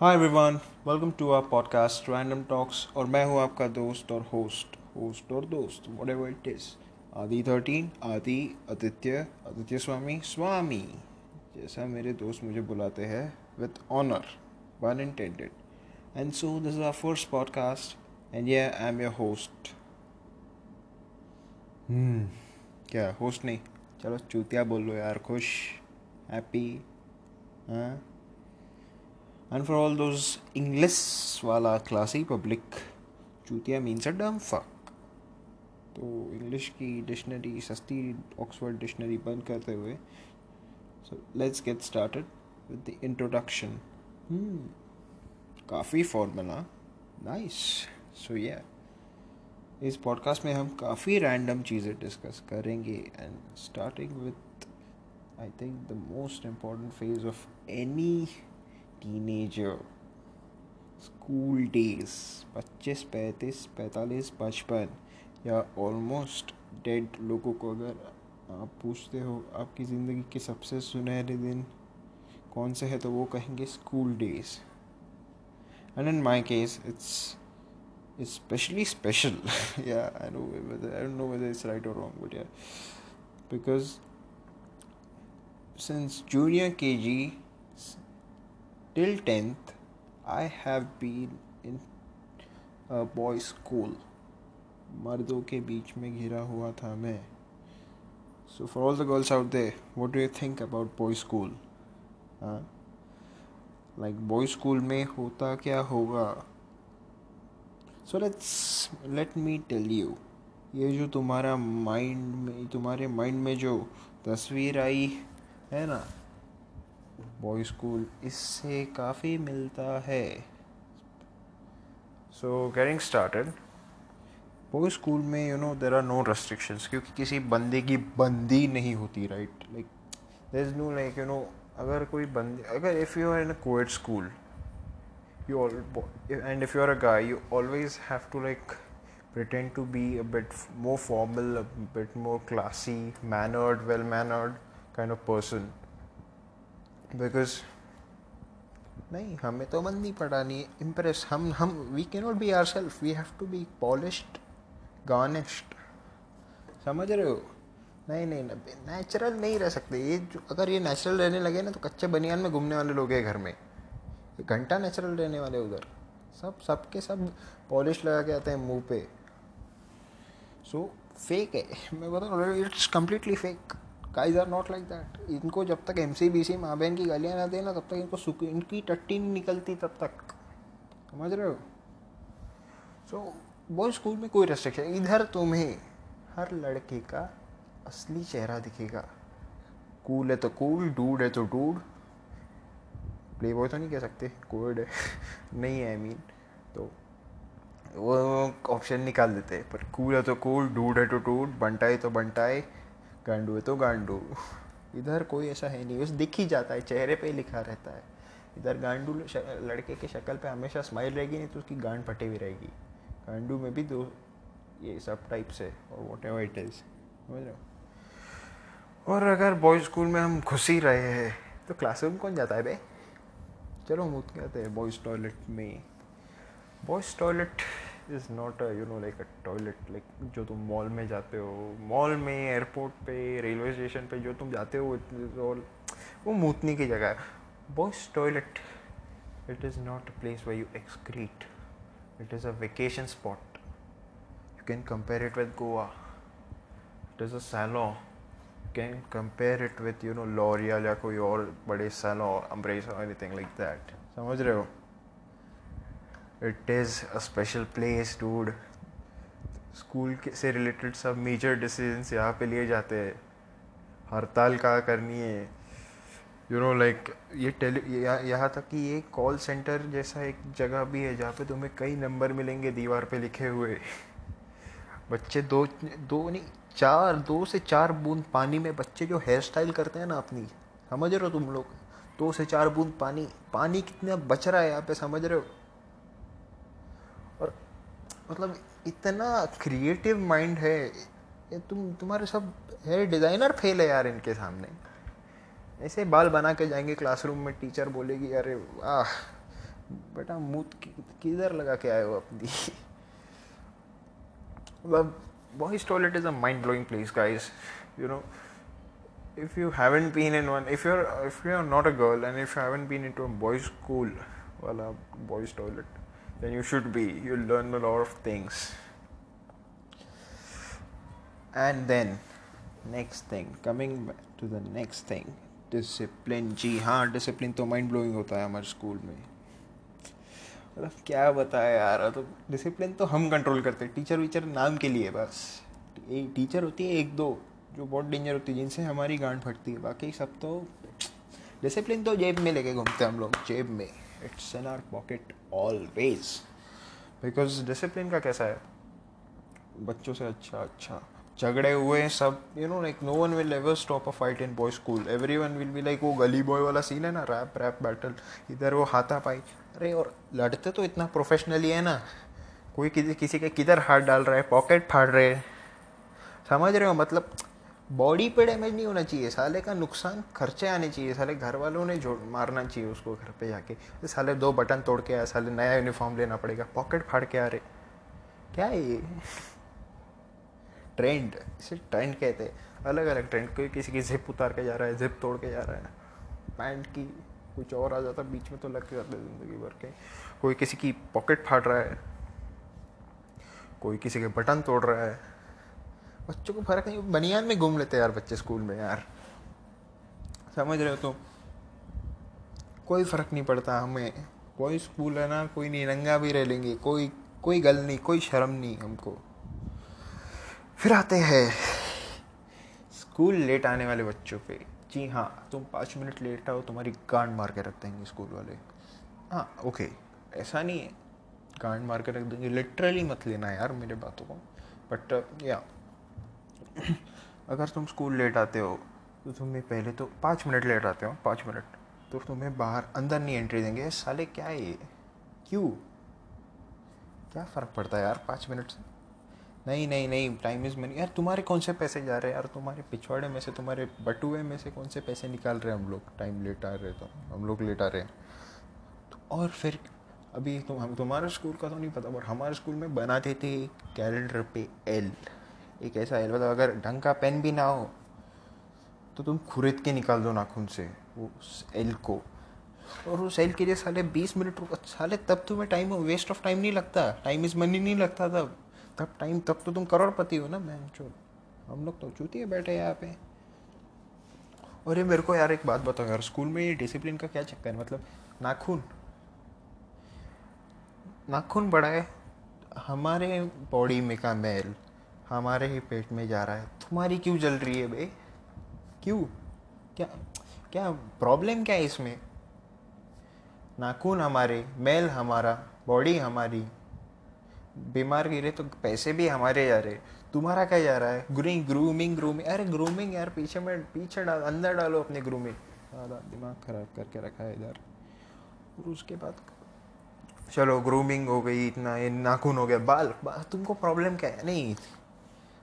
Hi everyone welcome to our podcast random talks और मैं हूँ आपका दोस्त और होस्ट होस्ट और दोस्त whatever it is Adi thirteen Adi, Aditya Aditya Swami Swami, जैसा मेरे दोस्त मुझे बुलाते हैं with honour one intended and so this is our first podcast and ये आई एम योर होस्ट क्या होस्ट नहीं? चलो, चूतिया बोल लो यार, खुश हैप्पी हाँ? And for all those English वाला classy public, चूतिया मीन्स अ डम फक तो इंग्लिश की डिक्शनरी सस्ती ऑक्सफोर्ड डिक्शनरी बंद करते हुए so let's get started with the introduction काफ़ी फॉर्मूला नाइस सो या इस पॉडकास्ट में हम काफ़ी रैंडम चीज़ें डिस्कस करेंगे and starting with I think the most important phase of any teenager school days पच्चीस, पैंतीस, पैंतालीस, पचपन, या ऑलमोस्ट डेड लोगों को अगर आप पूछते हो, आपकी ज़िंदगी के सबसे सुनहरे दिन कौन से है तो वो कहेंगे school days and in my case it's specially special right और wrong but because since junior K G till 10th i have been in a boys school. मर्दों के बीच में घिरा हुआ था मैं। So for all the girls out there what do you think about boy school हाँ? Like boy school में होता क्या होगा? So let's let me tell you ये जो तुम्हारा माइंड में, तुम्हारे माइंड में जो तस्वीर आई, है ना? बॉय स्कूल इससे काफ़ी मिलता है। So getting started boy school में you know there are no restrictions क्योंकि किसी बंदे की बंदी नहीं होती right like there is no like you know अगर कोई बंदे, अगर if you are in a coed school you and if you are a guy you always have to like pretend to be a bit more formal bit more classy mannered well mannered kind of person because नहीं, हमें तो मन नहीं पड़ा नहीं impress हम हम we can not be our self we have to be polished garnished समझ रहे हो? नहीं नहीं नेचुरल नहीं रह सकते। ये जो, अगर ये नेचुरल रहने लगे ना तो कच्चे बनियान में घूमने वाले लोग हैं घर में। घंटा नेचुरल रहने वाले उधर। सब, सबके सब पॉलिश लगा के आते हैं मुँह पे। सो फेक है। मैं बता रहा हूँ it's completely fake guys are not like that इनको जब तक एम सी बी सी माँ बहन की गालियाँ ना देना, तब तक इनको सुख इनकी टट्टी नहीं निकलती तब तक। समझ रहे हो? सो बॉय स्कूल में कोई रेस्ट्रिक्शन इधर तुम्हें हर लड़के का असली चेहरा दिखेगा। कूल है तो कूल डूड है तो डूड प्ले बॉय तो नहीं कह सकते कोविड है। नहीं आई मीन तो वो ऑप्शन निकाल देते हैं। पर कूल है तो कूल डूड है तो डूड बंटाई तो बंटाई गांडू है तो गांडू। इधर कोई ऐसा है नहीं, बस दिख ही जाता है, चेहरे पे ही लिखा रहता है। इधर गांडू लड़के के शक्ल पे हमेशा स्माइल रहेगी, नहीं तो उसकी गांड फटी हुई रहेगी। गांडू में भी दो ये सब टाइप्स है, और वॉट एवर इट इज़ समझ रहे हो? और अगर बॉयज़ स्कूल में हम घुस ही रहे हैं तो क्लासरूम कौन जाता है भाई चलो हम कहते हैं बॉयज़ टॉयलेट में। Boys toilet is not you know like a toilet like जो तुम मॉल में जाते हो मॉल में एयरपोर्ट पे रेलवे स्टेशन पे, जो तुम जाते हो ऑल वो मूतनी की जगह है। Boys toilet it is not a place why you excrete it is a vacation spot you can compare it with Goa it is a salon can compare it with you know L'Oreal या कोई और बड़े salon embrace anything like that समझ रहे हो? It is a special place dude school के, से related सब मेजर डिसीजंस यहाँ पे लिए जाते हैं। हड़ताल कहाँ करनी है? यू नो लाइक ये टेली यहाँ तक कि ये कॉल सेंटर जैसा एक जगह भी है जहाँ पे तुम्हें कई नंबर मिलेंगे दीवार पे लिखे हुए। बच्चे दो दो नहीं, चार, दो से चार बूंद पानी में बच्चे जो हेयर स्टाइल करते हैं ना अपनी, समझ रहे हो तुम लोग? दो से चार बूंद पानी पानी कितना बच रहा है यहाँ पे, समझ रहे हो? मतलब इतना क्रिएटिव माइंड है, ये तुम, तुम्हारे सब है डिज़ाइनर फेल है यार इनके सामने। ऐसे बाल बना के जाएँगे क्लासरूम में टीचर बोलेगी, अरे वाह, बेटा मुँह किधर लगा के आए हो अपनी? मतलब boys toilet is a mind blowing place guys you know if you haven't been in one if you are if you are not a girl and if you haven't been in to boys school वाला boys toilet then you should be. You'll learn a lot of things. And then, next thing. Coming to the next thing. Discipline जी हाँ discipline तो mind blowing होता है हमारे school में। मतलब क्या बताया यार तो डिसिप्लिन तो हम कंट्रोल करते हैं। टीचर वीचर नाम के लिए बस। एक टीचर होती है एक दो, जो बहुत डेंजर होती है, जिनसे हमारी गांड फटती है। बाकी सब तो डिसिप्लिन तो जेब में लेके घूमते हैं हम लोग, जेब में। It's in our pocket always because discipline का कैसा है? बच्चों से अच्छा अच्छा। झगड़े हुए सब you know like no one will ever stop a fight in boy school every one will be like वो गली बॉय वाला सीन है ना रैप रैप बैटल इधर वो हाथापाई अरे, और लड़ते तो इतना प्रोफेशनली है ना। कोई किसी किसी के किधर हाथ डाल रहा है पॉकेट फाड़ रहे समझ रहे हो? मतलब बॉडी पे डैमेज नहीं होना चाहिए। साले का नुकसान खर्चे आने चाहिए। साले घर वालों ने जोड़ मारना चाहिए उसको घर पे जाके। तो साले दो बटन तोड़ के आया, साले नया यूनिफॉर्म लेना पड़ेगा। पॉकेट फाड़ के आ रहे। क्या है ये? ट्रेंड इसे ट्रेंड कहते हैं। अलग अलग ट्रेंड कोई किसी की जिप उतार के जा रहा है जिप तोड़ के जा रहा है। पैंट की कुछ और आ जाता, बीच में तो लग के जाते ज़िंदगी भर के। कोई किसी की पॉकेट फाड़ रहा है। कोई किसी के बटन तोड़ रहा है। बच्चों को फ़र्क नहीं बनियान में घूम लेते यार बच्चे स्कूल में यार। समझ रहे हो तो कोई फ़र्क नहीं पड़ता हमें। कोई स्कूल है ना, कोई नहीं, नंगा भी रह लेंगे। कोई कोई गल नहीं, कोई शर्म नहीं हमको। फिर आते हैं। स्कूल लेट आने वाले बच्चों पे। जी हाँ तुम पाँच मिनट लेट आओ, तुम्हारी गांड मार के रख देंगे स्कूल वाले। हाँ ओके ऐसा नहीं है। गांड मार के रख देंगे। लिटरली मत लेना यार मेरे बातों को। बट या अगर तुम स्कूल लेट आते हो तो तुम्हें पहले तो पाँच मिनट लेट आते हो, पाँच मिनट। तो तुम्हें बाहर अंदर नहीं एंट्री देंगे। साले, क्या है ये? क्यों? क्या फ़र्क पड़ता है यार पाँच मिनट से? नहीं नहीं नहीं टाइम इज़ मनी यार, तुम्हारे कौन से पैसे जा रहे हैं? यार, तुम्हारे पिछवाड़े में से, तुम्हारे बटुए में से कौन से पैसे निकाल रहे हैं हम लोग? टाइम लेट आ रहे तो। हम लोग लेट आ रहे हैं। तो और फिर, अभी तुम, हम, तुम्हारे स्कूल का तो नहीं पता, पर हमारे स्कूल में बनाते थे कैलेंडर पे एल एक ऐसा मतलब अगर ढंग का पेन भी ना हो तो तुम खुरीद के निकाल दो नाखून से वो एल को। और उस एल के लिए साले बीस मिनट रुका, साले तब तुम्हें टाइम वेस्ट ऑफ़ टाइम नहीं लगता। टाइम इज़ मनी नहीं लगता तब। तब टाइम तब तो तुम करोड़पति हो ना मैं चो हम लोग तो चूतिए बैठे यहाँ पे। और ये मेरे को यार एक बात बताओ यार स्कूल में ये डिसिप्लिन का क्या चक्कर है? मतलब नाखून। नाखून बड़ा है। हमारे बॉडी में का मैल हमारे ही पेट में जा रहा है। तुम्हारी क्यों जल रही है बे? क्यों? क्या क्या प्रॉब्लम क्या है इसमें? नाखून हमारे मैल हमारा बॉडी हमारी। बीमार गिरे तो पैसे भी हमारे जा रहे। तुम्हारा क्या जा रहा है? ग्रूमिंग ग्रूमिंग ग्रूमिंग अरे ग्रूमिंग यार पीछे में पीछे डाल अंदर डालो अपने ग्रूमिंग ज़्यादा दिमाग खराब करके रखा है इधर। और उसके बाद चलो ग्रूमिंग हो गई इतना ये नाखून हो गया। बाल, बाल तुमको प्रॉब्लम क्या है? नहीं।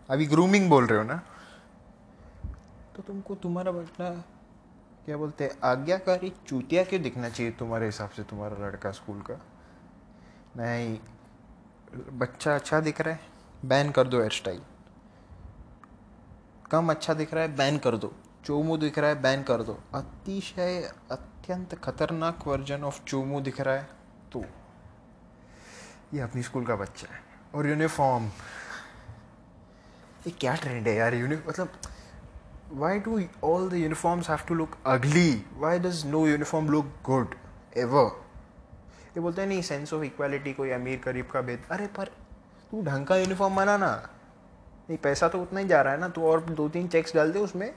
अभी ग्रूमिंग बोल रहे हो ना? तो तुमको तुम्हारा बटना क्या बोलते हैं? आज्ञाकारी चूतिया क्यों दिखना चाहिए तुम्हारे हिसाब से, तुम्हारा लड़का स्कूल का? नहीं, बच्चा अच्छा दिख रहा है, बैन कर दो हेयर स्टाइल कम अच्छा दिख रहा है, बैन कर दो। चोमू दिख रहा है, बैन कर दो। अतिशय, अत्यंत खतरनाक वर्जन ऑफ़ चोमू दिख रहा है तो। ये अपनी स्कूल का बच्चा है। और यूनिफॉर्म ये क्या ट्रेंड है यार यूनि मतलब why do all the uniforms have to look ugly why does no uniform look good ever ये बोलते हैं, नहीं सेंस ऑफ़ इक्वालिटी कोई अमीर गरीब का भेद। अरे, पर तू ढंग का यूनिफॉर्म बना ना। नहीं, पैसा तो उतना ही जा रहा है ना, तू और दो तीन चेक्स डाल दे उसमें।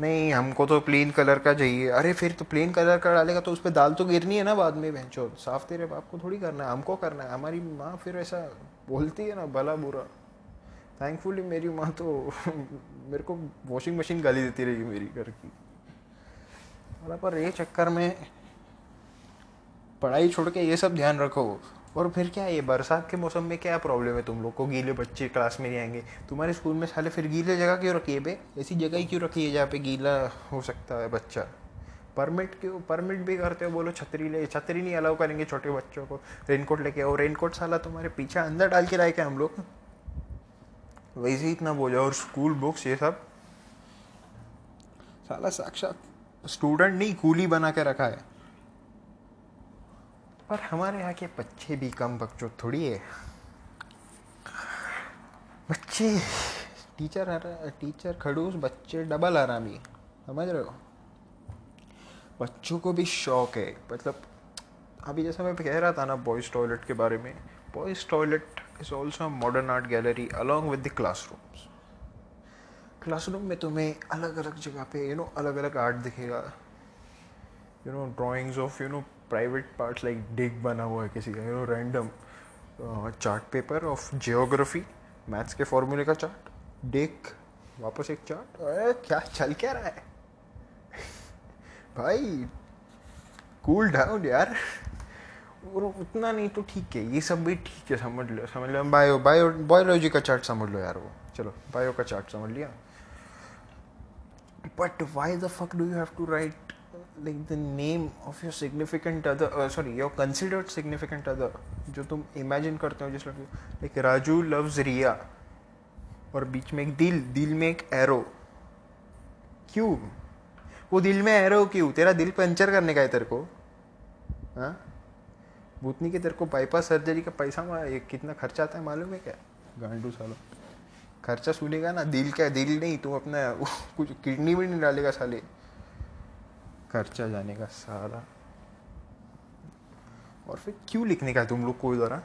नहीं, हमको तो प्लेन कलर का चाहिए। अरे, फिर तो प्लेन कलर का डालेगा तो उस पर दाल तो गिरनी है ना बाद में भैंचो साफ़ तेरे बाप को थोड़ी करना है, हमको करना है। हमारी माँ फिर ऐसा बोलती है ना, भला बुरा। थैंकफुली मेरी माँ तो मेरे को वॉशिंग मशीन गाली देती रहेगी मेरी घर की। पर ये चक्कर में पढ़ाई छोड़ के ये सब ध्यान रखो। और फिर क्या ये बरसात के मौसम में क्या प्रॉब्लम है? तुम लोग को गीले बच्चे क्लास में नहीं आएँगे। तुम्हारे स्कूल में साले फिर गीले जगह क्यों रखी है बे? ऐसी जगह ही क्यों रखी है जहाँ पे गीला हो सकता है बच्चा? परमिट क्यों? परमिट भी करते हो, बोलो छतरी ले, छतरी नहीं अलाउ करेंगे छोटे बच्चों को। रेनकोट लेके आओ। रेनकोट साला तुम्हारे पीछे अंदर डाल के लाए क्या हम लोग? वैसे ही इतना बोझा और स्कूल बुक्स ये सब। साला साक्षात स्टूडेंट नहीं कूली बना के रखा है। पर हमारे यहाँ के बच्चे भी कम बच्चों थोड़ी है। बच्चे टीचर टीचर खड़ूस, बच्चे डबल आरामी। समझ रहे हो? बच्चों को भी शौक है। मतलब अभी जैसा मैं कह रहा था ना बॉयज़ टॉयलेट के बारे में boys toilet is also modern art gallery along with the classrooms classroom में तुम्हें अलग अलग जगह पे यू नो अलग अलग आर्ट दिखेगा। You know drawings of you know private parts like dick बना हुआ है किसी का you know random chart paper of geography maths के फॉर्मूले का चार्ट डिग वापस एक चार्ट अरे, क्या चल क्या रहा है? भाई कूल डाउन यार। और उतना नहीं तो ठीक है, ये सब भी ठीक है, समझ लो समझ लो बायो बायो बायोलॉजी का चार्ट समझ लो यार वो। चलो बायो का चार्ट समझ लिया। But why the fuck do you have to write like the name of your significant other sorry your considered significant other जो तुम इमेजिन करते हो, जिस लाइक राजू लव्स रिया और बीच में एक दिल दिल में एक एरो क्यों वो दिल में एरो क्यों? तेरा दिल पंचर करने का है तेरे को? हाँ? भूतनी के तेरे को बाईपास सर्जरी का पैसा ये कितना खर्चा आता है मालूम है क्या? गांडू सालो। खर्चा सुनेगा ना दिल क्या दिल नहीं तुम अपना कुछ किडनी भी नहीं डालेगा साले। खर्चा जाने का सारा। और फिर क्यों लिखने का है तुम लोग को इधर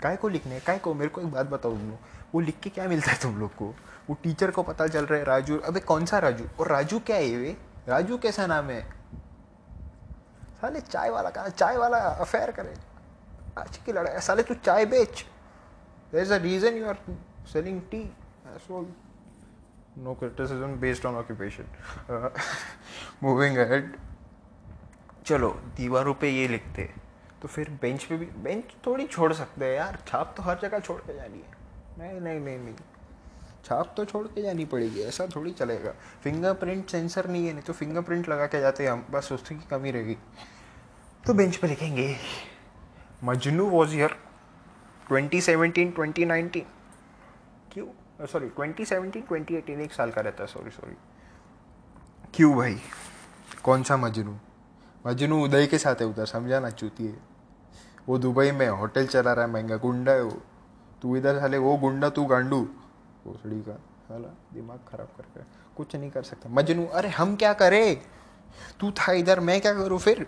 काय को लिखने? काय को? मेरे को एक बात बताओ तुम लोग। वो लिख के क्या मिलता है तुम लोग को? वो टीचर को पता चल रहा है राजू। अबे कौन सा राजू? और राजू क्या है ये? राजू कैसा नाम है? साले चाय वाला कहा, चाय वाला अफेयर करे। आज की लड़ाई साले तू चाय बेच। There is a reason you are selling tea no criticism based on occupation moving ahead चलो, दीवारों पे ये लिखते तो फिर बेंच पे भी बेंच थोड़ी छोड़ सकते हैं यार। छाप तो हर जगह छोड़ के जानी है। नहीं नहीं नहीं नहीं। छाप तो छोड़ के जानी पड़ेगी, ऐसा थोड़ी चलेगा। फिंगरप्रिंट सेंसर नहीं है, नहीं तो फिंगरप्रिंट लगा के जाते हैं हम। बस उसकी कमी रहेगी। तो बेंच पे लिखेंगे। मजनू वॉज़ ईयर 2017 2019 क्यों? सॉरी 2017 2018 एक साल का रहता है सॉरी सॉरी क्यों भाई? कौन सा मजनू? मजनू उदय के साथ है उधर समझा ना चूती है। वो दुबई में होटल चला रहा है महँगा गुंडा है वो। तू इधर साले वो गुंडा तू गांडू। भोसड़ी का हाला दिमाग खराब करके। कुछ नहीं कर सकता। मजनू अरे हम क्या करें? तू था इधर मैं क्या करूँ फिर?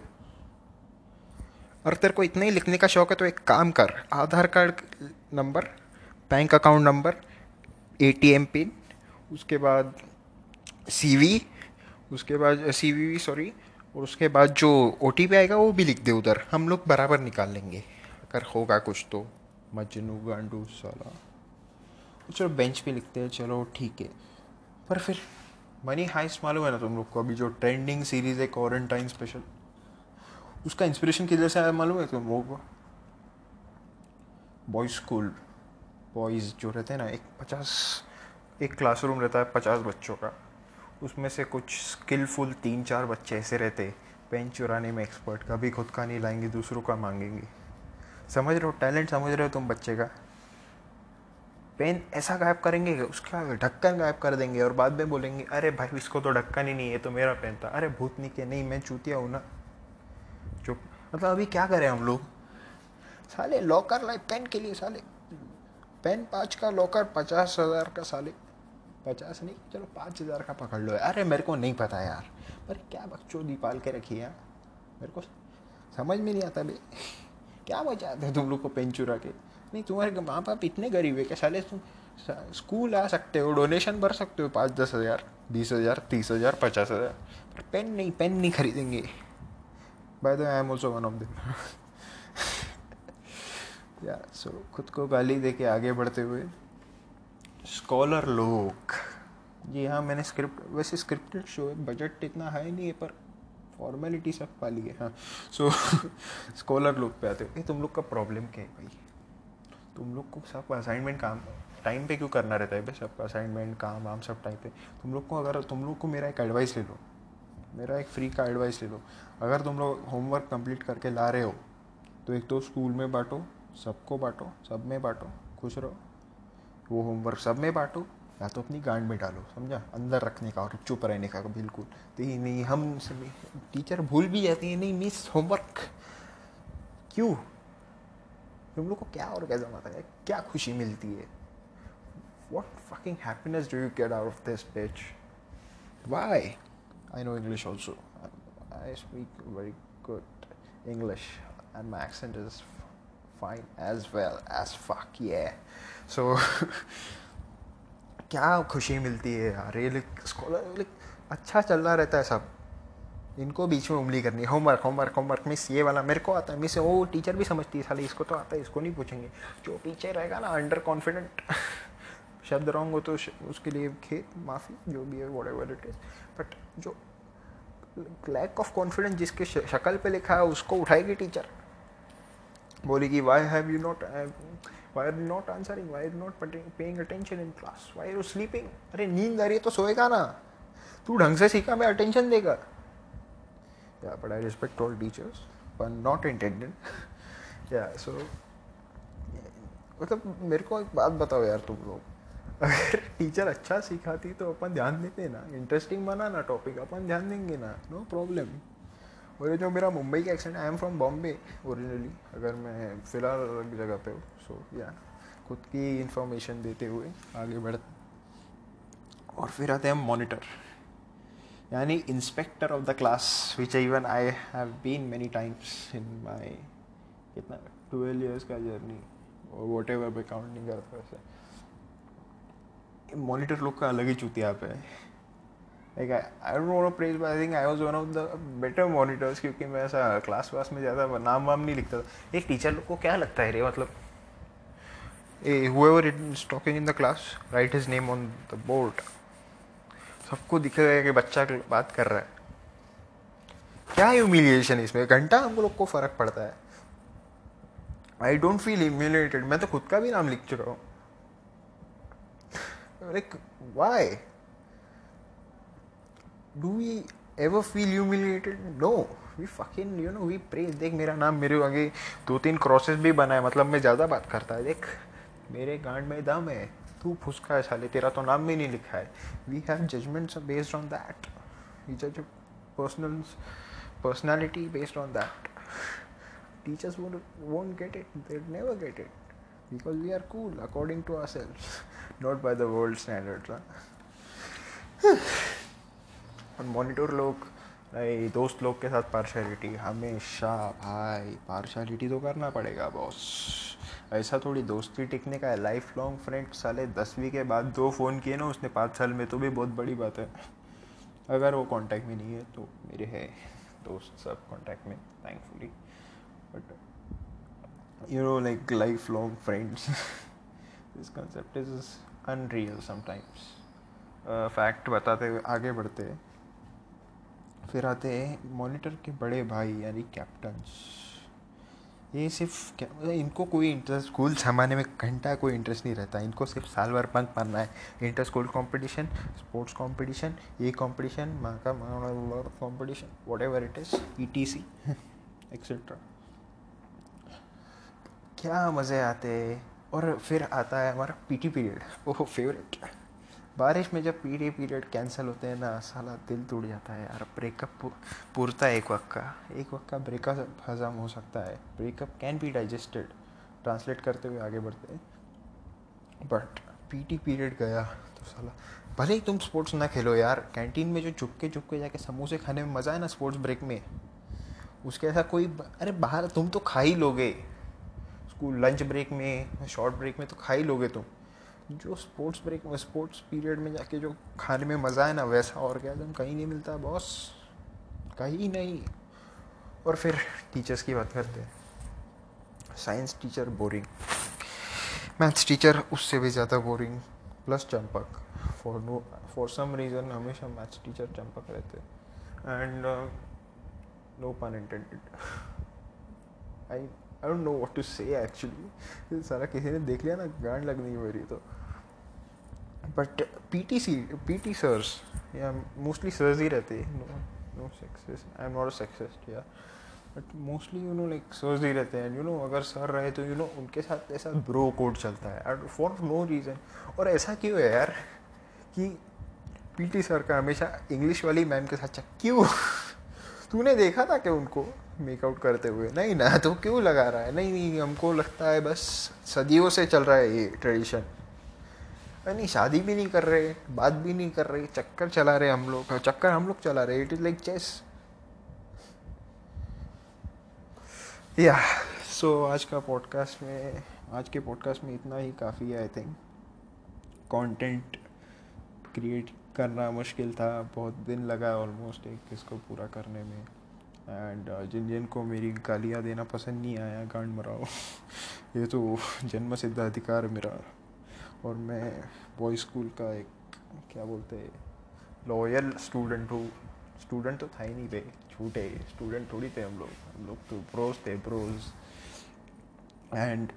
और तेरे को इतना ही लिखने का शौक है तो एक काम कर, Aadhaar card number, bank account number ATM pin, उसके बाद सीवी उसके बाद सीवी सॉरी और उसके बाद जो ओटीपी आएगा, वो भी लिख दे उधर। हम लोग बराबर निकाल लेंगे, अगर होगा कुछ तो। मजनू, गांडू, साला। चलो बेंच पे लिखते हैं, चलो, ठीक है। पर फिर मनी हाइस्ट मालूम है ना तुम लोग को? अभी जो ट्रेंडिंग सीरीज़ है क्वारंटाइन स्पेशल उसका इंस्पिरेशन किधर से आया मालूम है तुम वो बॉयज़ स्कूल बॉयज़ जो रहते हैं ना, एक पचास एक क्लासरूम रहता है पचास बच्चों का। उसमें से कुछ स्किलफुल तीन चार बच्चे ऐसे रहते पेन चुराने में एक्सपर्ट कभी खुद का नहीं लाएँगे, दूसरों का मांगेंगे। समझ रहे हो? टैलेंट समझ रहे हो तुम बच्चे का? पेन ऐसा गायब करेंगे उसका ढक्कन गायब कर देंगे और बाद में बोलेंगे, अरे भाई, इसको तो ढक्कन ही नहीं है तो मेरा पेन था। अरे, भूतनी के, नहीं, मैं चूतिया हूँ ना। चुप मतलब अभी क्या करें हम लोग? साले लॉकर लाए पेन के लिए साले। पेन पाँच का लॉकर पचास हज़ार का साले। पचास नहीं, चलो पाँच हज़ार का पकड़ लो। अरे मेरे को नहीं पता यार। पर क्या बच्चों दी पाल के रखी यार मेरे को समझ में नहीं आता भाई क्या मज़ा आता है तुम लोग को पेन चुरा के? नहीं, तुम्हारे माँ बाप इतने गरीब है क्या साले? तुम स्कूल आ सकते हो डोनेशन भर सकते हो, पाँच दस हज़ार, बीस हज़ार, तीस हज़ार, पचास हज़ार। पर पेन नहीं पेन नहीं खरीदेंगे। By the I am also one of them या सो खुद को गाली दे के आगे बढ़ते हुए। स्कॉलर लोग। जी हाँ मैंने स्क्रिप्ट वैसे स्क्रिप्टेड शो है बजट इतना हाई नहीं है पर फॉर्मेलिटी सब पाली है। हाँ सो स्कॉलर लोग पे आते हो। तुम लोग का प्रॉब्लम क्या है भाई? तुम लोग को सब असाइनमेंट काम टाइम पे क्यों करना रहता है? भाई सब असाइनमेंट काम वाम सब टाइम पे। तुम लोग को अगर तुम लोग को मेरा एक एडवाइस ले लो। मेरा एक फ्री का एडवाइस ले लो। अगर तुम लोग होमवर्क कंप्लीट करके ला रहे हो तो एक तो स्कूल में बांटो, सबको बांटो, सब में बांटो, खुश रहो। वो होमवर्क सब में बांटो, या तो अपनी गांड में डालो, समझा? अंदर रखने का और चुप रहने का, बिल्कुल। तो ही नहीं, हम टीचर भूल भी जाती है, नहीं मिस होमवर्क क्यों? तुम लोग को क्या और क्या जमाता है? क्या खुशी मिलती है? What fucking happiness do you get out of this bitch? Why? I know english also. I speak very good english. And my accent is fine as well as fuck, yeah. So, क्या खुशी मिलती है यार? ये scholar like अच्छा चल रहा रहता है सब। इनको बीच में उंगली करनी होमवर्क होमवर्क होमवर्क मिस ये वाला। मेरे को आता है मिस वो टीचर भी समझती है साली, इसको तो आता है, इसको नहीं पूछेंगे। जो टीचर रहेगा ना अंडर कॉन्फिडेंट शब्द रॉन्ग हो तो उसके लिए खेत, माफ़ी, जो भी है whatever it is but जो लैक ऑफ़ कॉन्फिडेंस जिसके शक्ल पे लिखा है, उसको उठाएगी टीचर बोलेगी why have you not why are not answering why are not paying attention in class why are you sleeping अरे, नींद आ रही है तो सोएगा ना। तू ढंग से सीखा, मैं अटेंशन देगा। Yeah but I respect all teachers पर नॉट इंटेंडेंट या सो मतलब मेरे को एक बात बताओ यार तुम लोग। अगर टीचर अच्छा सिखाती तो अपन ध्यान देते ना। इंटरेस्टिंग बना ना टॉपिक अपन ध्यान देंगे ना। नो प्रॉब्लम और ये जो मेरा मुंबई का accent I am from Bombay originally अगर मैं फ़िलहाल अलग जगह पे हूँ सो या खुद की इंफॉर्मेशन देते हुए आगे बढ़ और फिर आते हैं मॉनिटर यानी inspector of the class which even I have been many times in my कितना ट्वेल्व ईयर्स का जर्नी और वॉट एवर पे काउंट नहीं करता वैसे मॉनिटर लोग का अलग ही चुतिया पे like I don't want to praise but I think I was one of the better monitors क्योंकि मैं ऐसा क्लास वास में ज़्यादा नाम वाम नहीं लिखता था एक टीचर लोग को क्या लगता है रे मतलब whoever is talking in the class right his name on the board सबको दिखेगा कि बच्चा बात कर रहा है क्या ह्यूमिलिएशन इसमें घंटा हम लोग को फ़र्क पड़ता है आई डोंट फील ह्यूमिलेटेड मैं तो खुद का भी नाम लिख चुका हूँ like, why? Do we ever feel humiliated? No. We fucking, you know, we pray. देख, मेरा नाम मेरे आगे दो तीन crosses भी बनाए मतलब मैं ज़्यादा बात करता है। देख, मेरे गांड में दम है। तू फुसका है साले। तेरा तो नाम भी नहीं लिखा है। We have judgments based on that teacher जो personal personality based on that teachers won't get it they get it because we are cool, according to ourselves, not by the world standards, huh? और monitor लोग दोस्त लोग के साथ partiality हमेशा, भाई partiality तो करना पड़ेगा बॉस ऐसा थोड़ी दोस्ती टिकने का है। लाइफ लॉन्ग फ्रेंड साले दसवीं के बाद दो फ़ोन किए ना उसने, पाँच साल में तो भी बहुत बड़ी बात है। अगर वो कांटेक्ट में नहीं है तो मेरे है दोस्त सब कांटेक्ट में thankfully no like lifelong friends this concept is unreal sometimes fact बताते हुए आगे बढ़ते फिर आते हैं मॉनिटर के बड़े भाई, यानी कैप्टन्स ये सिर्फ़ इनको कोई इंटरेस्ट स्कूल संभालने में घंटा कोई इंटरेस्ट नहीं रहता। इनको सिर्फ़ साल भर पंख मारना है। Inter school competition sports competition ये कॉम्पिटिशन माँ का competition whatever it is E T C et cetera क्या मज़े आते और फिर आता है हमारा पीटी पीरियड ओह फेवरेट बारिश में जब पीरियड पीरियड कैंसिल होते हैं ना, साला दिल टूट जाता है यार। ब्रेकअप पूरता है एक वक्त का। एक वक्त का ब्रेकअप हजम हो सकता है। Breakup can be digested translate करते हुए आगे बढ़ते हैं। बट पीटी पीरियड गया तो साला, भले ही तुम स्पोर्ट्स ना खेलो यार। कैंटीन में जो चुपके चुपके जाके समोसे खाने में मज़ा है ना स्पोर्ट्स ब्रेक में? उसके ऐसा कोई अरे बाहर तुम तो खा ही लोगे। स्कूल लंच ब्रेक में शॉर्ट ब्रेक में तो खा ही लोगे तुम। जो स्पोर्ट्स ब्रेक में स्पोर्ट्स पीरियड में जाके जो खाने में मज़ा है ना, वैसा और क्या तुम कहीं नहीं मिलता, बॉस। कहीं नहीं। और फिर टीचर्स की बात करते हैं। Science teacher boring maths teacher उससे भी ज़्यादा boring plus Champak. For no for some reason हमेशा मैथ्स टीचर चंपक रहते and no pun intended I I don't know what to say actually सारा किसी ने देख लिया ना, गांड लगनी है मेरी तो। But P T C P T sirs yeah mostly sirs ही रहते no sexist I am not a sexist yeah but mostly you know like सोच ही रहते हैं। यू नो अगर सर रहे तो यू नो उनके साथ ऐसा ब्रो कोड चलता है। फॉर नो रीज़न और ऐसा क्यों है यार कि पीटी सर का हमेशा इंग्लिश वाली मैम के साथ क्यों? तूने देखा था कि उनको? मेकआउट करते हुए, नहीं ना तो क्यों लगा रहा है? नहीं नहीं, हमको लगता है बस सदियों से चल रहा है ये ट्रेडिशन नहीं, शादी भी नहीं कर रहे, बात भी नहीं कर रहे, चक्कर चला रहे हम लोग, चक्कर हम लोग चला रहे इट इज़ लाइक चेस या सो आज का पॉडकास्ट में, आज के पॉडकास्ट में इतना ही काफ़ी है आई थिंक कंटेंट क्रिएट करना मुश्किल था, बहुत दिन लगा ऑलमोस्ट एक इसको पूरा करने में। एंड uh, जिन जिन को मेरी गालियाँ देना पसंद नहीं आया गांड मराओ। ये तो जन्म सिद्ध अधिकार मेरा। और मैं बॉय स्कूल का एक क्या बोलते लॉयल स्टूडेंट हूँ। स्टूडेंट तो था ही नहीं थे छूटे स्टूडेंट थोड़ी थे हम लोग। हम लोग तो प्रोज थे pros and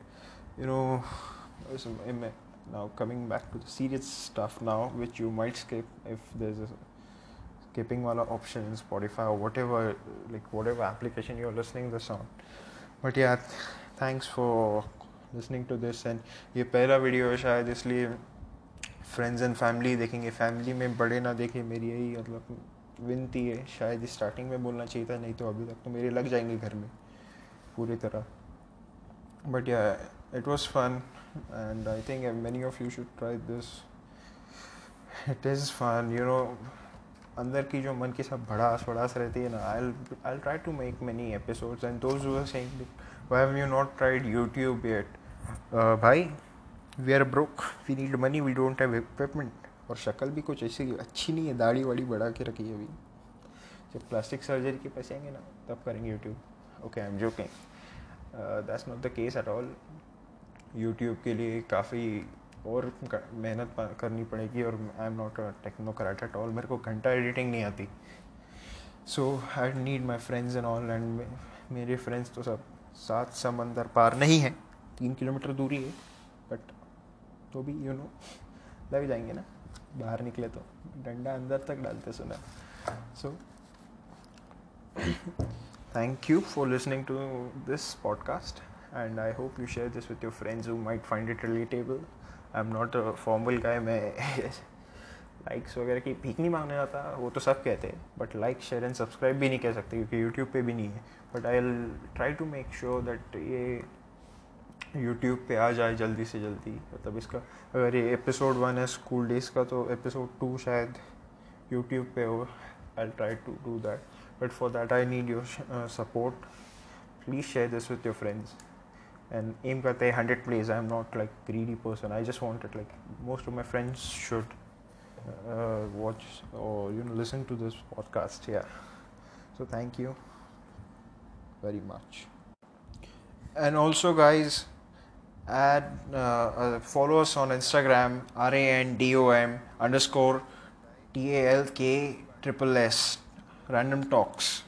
you know now coming back to the serious stuff now which you might skip if skipping wala option in spotify or whatever, like, whatever application you're listening this on. But yeah, thanks for listening to this. And ये पहला video है शायद इसलिए friends and family देखेंगे family में बड़े ना देखें मेरी यही मतलब विनती है शायद स्टार्टिंग में बोलना चाहिए था नहीं तो अभी तक तो मेरे लग जाएँगे घर में पूरी तरह but yeah it was fun and I think many of you should try this it is fun you know अंदर की जो मन की सब भड़ास भड़ास रहती है ना I I try to make many episodes and those were saying have you not tried youtube yet? Uh, भाई we are broke we need money we don't have equipment और शक्ल भी कुछ ऐसी अच्छी नहीं है दाढ़ी वाड़ी बढ़ा के रखी है अभी। जब प्लास्टिक सर्जरी के पैसे आएँगे ना तब करेंगे YouTube okay I am joking that's not the case at all YouTube के लिए काफ़ी और मेहनत करनी पड़ेगी और I am not a technocrat at all मेरे को घंटा एडिटिंग नहीं आती। So I need my friends and all and मेरे फ्रेंड्स तो सब सात समंदर पार नहीं है। तीन किलोमीटर दूरी है बट तो भी यू नो लग जाएँगे ना। बाहर निकले तो डंडा अंदर तक डालते सुना। So thank you for listening to this podcast and I hope you share this with your friends who might find it relatable I am not formal guy मैं लाइक्स वगैरह की भीख नहीं मांगने जाता, वो तो सब कहते हैं but like share and subscribe भी नहीं कह सकते, क्योंकि यूट्यूब पे भी नहीं है। But I try to make sure that ये यूट्यूब पे आ जाए जल्दी से जल्दी। मतलब इसका, अगर ये एपिसोड वन है स्कूल डेज़ का तो एपिसोड टू शायद यूट्यूब पे हो। I try to do that but for that I need your support please share this with your friends and aim karte 100 plays. I'm not like greedy person. I just want it like most of my friends should uh, watch or you know listen to this podcast. Here. so thank you very much. And also guys add uh, uh, follow us on instagram r-a-n-d-o-m underscore t-a-l-k triple s random talks.